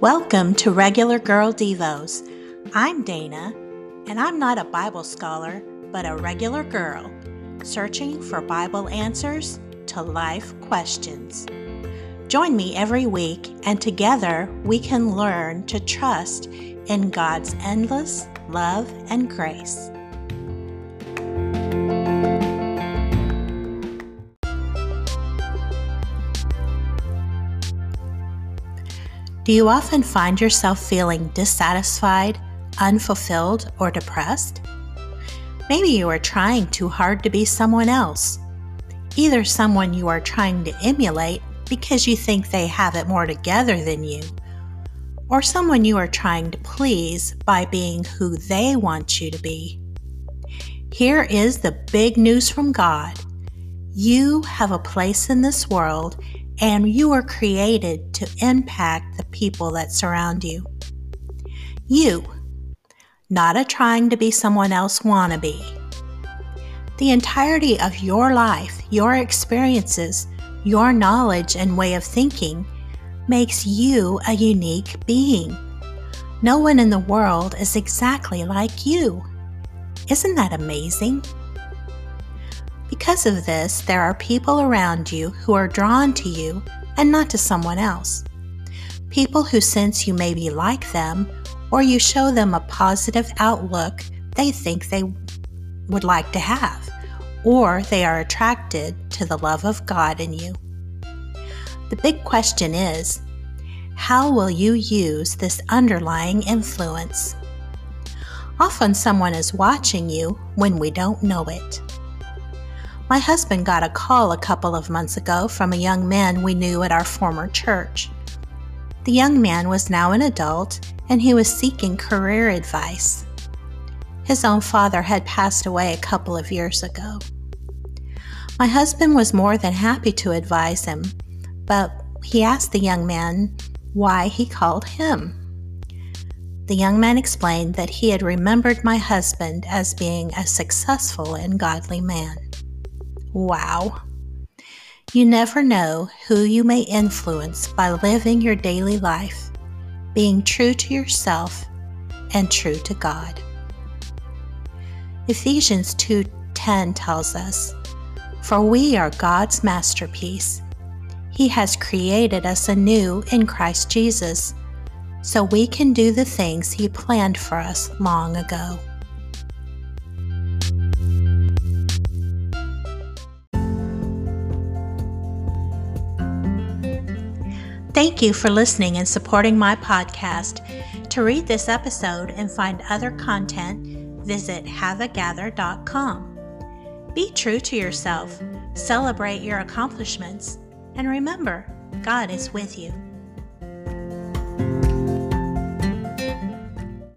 Welcome to Regular Girl Devos. I'm Dana, and I'm not a Bible scholar, but a regular girl searching for Bible answers to life questions. Join me every week, and together we can learn to trust in God's endless love and grace. Do you often find yourself feeling dissatisfied, unfulfilled, or depressed? Maybe you are trying too hard to be someone else. Either someone you are trying to emulate because you think they have it more together than you, or someone you are trying to please by being who they want you to be. Here is the big news from God you have a place in this world and you were created to impact the people that surround you. You, not a trying to be someone else wannabe. The entirety of your life, your experiences, your knowledge and way of thinking makes you a unique being. No one in the world is exactly like you. Isn't that amazing? Because of this, there are people around you who are drawn to you and not to someone else. People who sense you may be like them or you show them a positive outlook they think they would like to have, or they are attracted to the love of God in you. The big question is how will you use this underlying influence? Often someone is watching you when we don't know it. My husband got a call a couple of months ago from a young man we knew at our former church. The young man was now an adult and he was seeking career advice. His own father had passed away a couple of years ago. My husband was more than happy to advise him, but he asked the young man why he called him. The young man explained that he had remembered my husband as being a successful and godly man. Wow. You never know who you may influence by living your daily life, being true to yourself and true to God. Ephesians 2:10 tells us, "For we are God's masterpiece. He has created us anew in Christ Jesus, so we can do the things he planned for us long ago." Thank you for listening and supporting my podcast. To read this episode and find other content, visit haveagather.com. Be true to yourself, celebrate your accomplishments, and remember, God is with you.